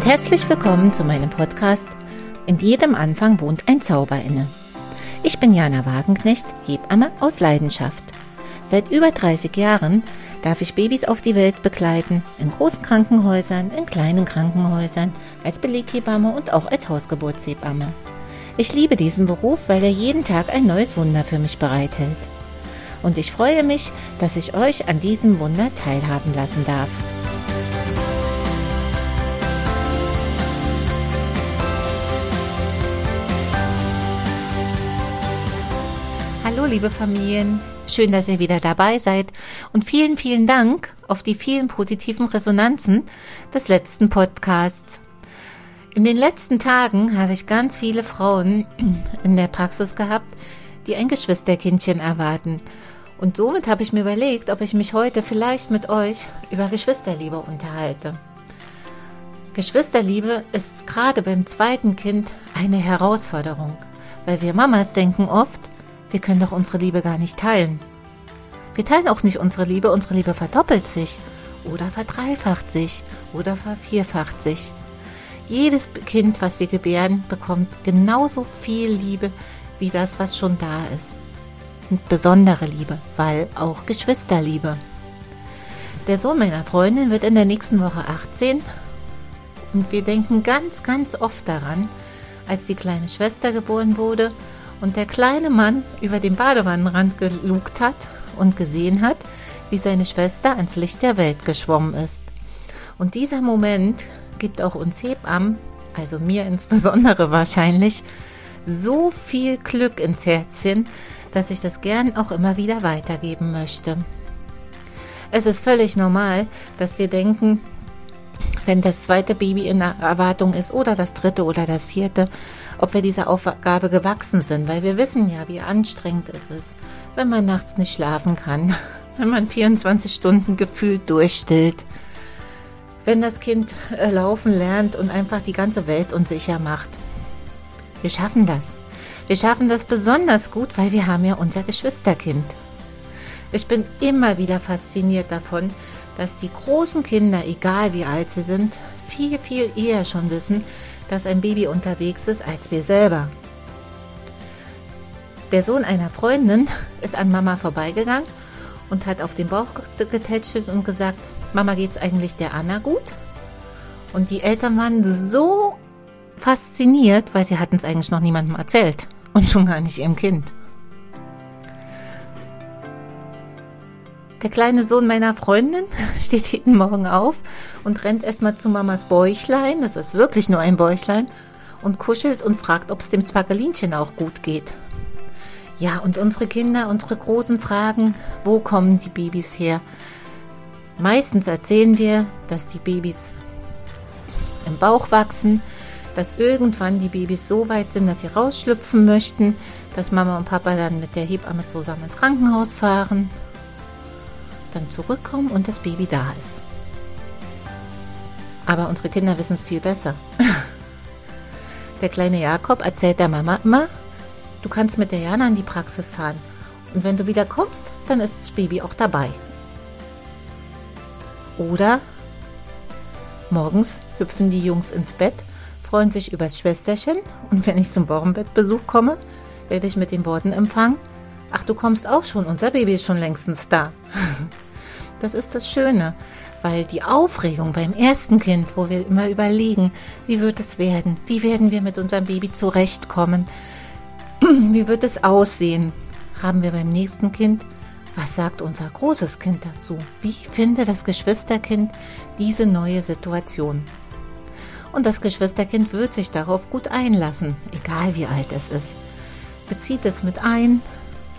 und herzlich willkommen zu meinem Podcast In jedem Anfang wohnt ein Zauber inne. Ich bin Jana Wagenknecht, Hebamme aus Leidenschaft. Seit über 30 Jahren darf ich Babys auf die Welt begleiten, in großen Krankenhäusern, in kleinen Krankenhäusern, als Beleghebamme und auch als Hausgeburtshebamme. Ich liebe diesen Beruf, weil er jeden Tag ein neues Wunder für mich bereithält. Und ich freue mich, dass ich euch an diesem Wunder teilhaben lassen darf. Liebe Familien, schön, dass ihr wieder dabei seid und vielen, vielen Dank auf die vielen positiven Resonanzen des letzten Podcasts. In den letzten Tagen habe ich ganz viele Frauen in der Praxis gehabt, die ein Geschwisterkindchen erwarten. Und somit habe ich mir überlegt, ob ich mich heute vielleicht mit euch über Geschwisterliebe unterhalte. Geschwisterliebe ist gerade beim zweiten Kind eine Herausforderung, weil wir Mamas denken oft, wir können doch unsere Liebe gar nicht teilen. Wir teilen auch nicht unsere Liebe, unsere Liebe verdoppelt sich oder verdreifacht sich oder vervierfacht sich. Jedes Kind, was wir gebären, bekommt genauso viel Liebe wie das, was schon da ist. Und besondere Liebe, weil auch Geschwisterliebe. Der Sohn meiner Freundin wird in der nächsten Woche 18 und wir denken ganz, ganz oft daran, als die kleine Schwester geboren wurde und der kleine Mann über den Badewannenrand gelugt hat und gesehen hat, wie seine Schwester ans Licht der Welt geschwommen ist. Und dieser Moment gibt auch uns Hebammen, also mir insbesondere wahrscheinlich, so viel Glück ins Herzchen, dass ich das gern auch immer wieder weitergeben möchte. Es ist völlig normal, dass wir denken, wenn das zweite Baby in Erwartung ist oder das dritte oder das vierte, ob wir dieser Aufgabe gewachsen sind, weil wir wissen ja, wie anstrengend es ist, wenn man nachts nicht schlafen kann, wenn man 24 Stunden gefühlt durchstillt, wenn das Kind äh, laufen lernt und einfach die ganze Welt unsicher macht. Wir schaffen das. Wir schaffen das besonders gut, weil wir haben ja unser Geschwisterkind. Ich bin immer wieder fasziniert davon, dass die großen Kinder, egal wie alt sie sind, viel, viel eher schon wissen, dass ein Baby unterwegs ist, als wir selber. Der Sohn einer Freundin ist an Mama vorbeigegangen und hat auf den Bauch getätschelt und gesagt, Mama geht's eigentlich der Anna gut? Und die Eltern waren so fasziniert, weil sie hatten es eigentlich noch niemandem erzählt und schon gar nicht ihrem Kind. Der kleine Sohn meiner Freundin steht jeden Morgen auf und rennt erstmal zu Mamas Bäuchlein, das ist wirklich nur ein Bäuchlein, und kuschelt und fragt, ob es dem Zwackelinchen auch gut geht. Ja, und unsere Kinder, unsere großen Fragen, wo kommen die Babys her? Meistens erzählen wir, dass die Babys im Bauch wachsen, dass irgendwann die Babys so weit sind, dass sie rausschlüpfen möchten, dass Mama und Papa dann mit der Hebamme zusammen ins Krankenhaus fahren dann zurückkommen und das Baby da ist. Aber unsere Kinder wissen es viel besser. Der kleine Jakob erzählt der Mama immer, du kannst mit der Jana in die Praxis fahren. Und wenn du wieder kommst, dann ist das Baby auch dabei. Oder morgens hüpfen die Jungs ins Bett, freuen sich übers Schwesterchen und wenn ich zum Wochenbettbesuch komme, werde ich mit den Worten empfangen, ach du kommst auch schon, unser Baby ist schon längstens da. Das ist das Schöne, weil die Aufregung beim ersten Kind, wo wir immer überlegen, wie wird es werden, wie werden wir mit unserem Baby zurechtkommen, wie wird es aussehen, haben wir beim nächsten Kind, was sagt unser großes Kind dazu? Wie findet das Geschwisterkind diese neue Situation? Und das Geschwisterkind wird sich darauf gut einlassen, egal wie alt es ist. Bezieht es mit ein,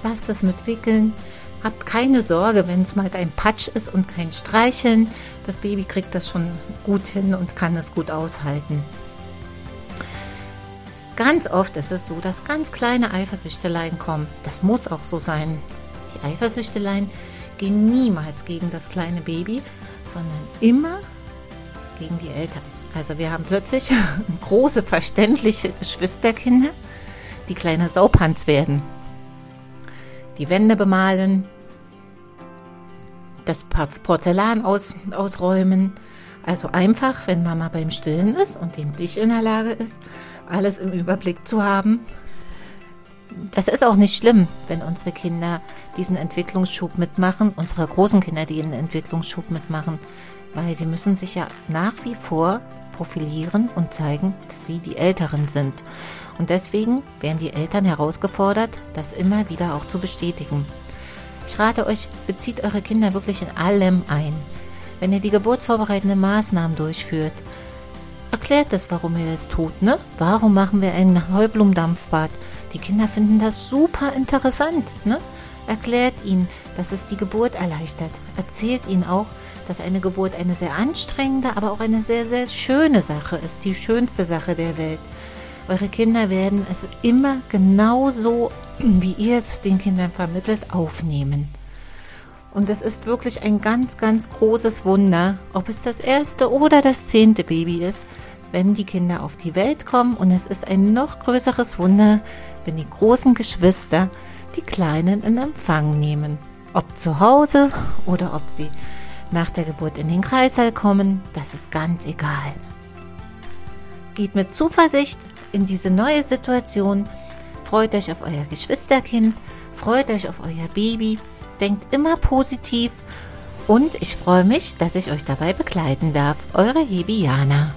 lasst es mitwickeln, Habt keine Sorge, wenn es mal ein Patsch ist und kein Streicheln. Das Baby kriegt das schon gut hin und kann es gut aushalten. Ganz oft ist es so, dass ganz kleine Eifersüchteleien kommen. Das muss auch so sein. Die Eifersüchteleien gehen niemals gegen das kleine Baby, sondern immer gegen die Eltern. Also wir haben plötzlich große, verständliche Geschwisterkinder, die kleine Saupanz werden die Wände bemalen, das Porzellan aus, ausräumen, Also einfach, wenn Mama beim Stillen ist und eben nicht in der Lage ist, alles im Überblick zu haben. Das ist auch nicht schlimm, wenn unsere Kinder diesen Entwicklungsschub mitmachen, unsere großen Kinder, die einen Entwicklungsschub mitmachen, weil sie müssen sich ja nach wie vor profilieren und zeigen, dass sie die Älteren sind. Und deswegen werden die Eltern herausgefordert, das immer wieder auch zu bestätigen. Ich rate euch, bezieht eure Kinder wirklich in allem ein. Wenn ihr die geburtsvorbereitenden Maßnahmen durchführt, erklärt es, warum ihr es tut, ne? Warum machen wir ein Heublumendampfbad? Die Kinder finden das super interessant, ne? Erklärt ihnen, dass es die Geburt erleichtert. Erzählt ihnen auch, dass eine Geburt eine sehr anstrengende, aber auch eine sehr, sehr schöne Sache ist. Die schönste Sache der Welt. Eure Kinder werden es immer genauso, wie ihr es den Kindern vermittelt, aufnehmen. Und es ist wirklich ein ganz, ganz großes Wunder, ob es das erste oder das zehnte Baby ist, wenn die Kinder auf die Welt kommen. Und es ist ein noch größeres Wunder, wenn die großen Geschwister die Kleinen in Empfang nehmen. Ob zu Hause oder ob sie nach der Geburt in den Kreißsaal kommen, das ist ganz egal. Geht mit Zuversicht in diese neue Situation. Freut euch auf euer Geschwisterkind, freut euch auf euer Baby, denkt immer positiv und ich freue mich, dass ich euch dabei begleiten darf. Eure Hebiana.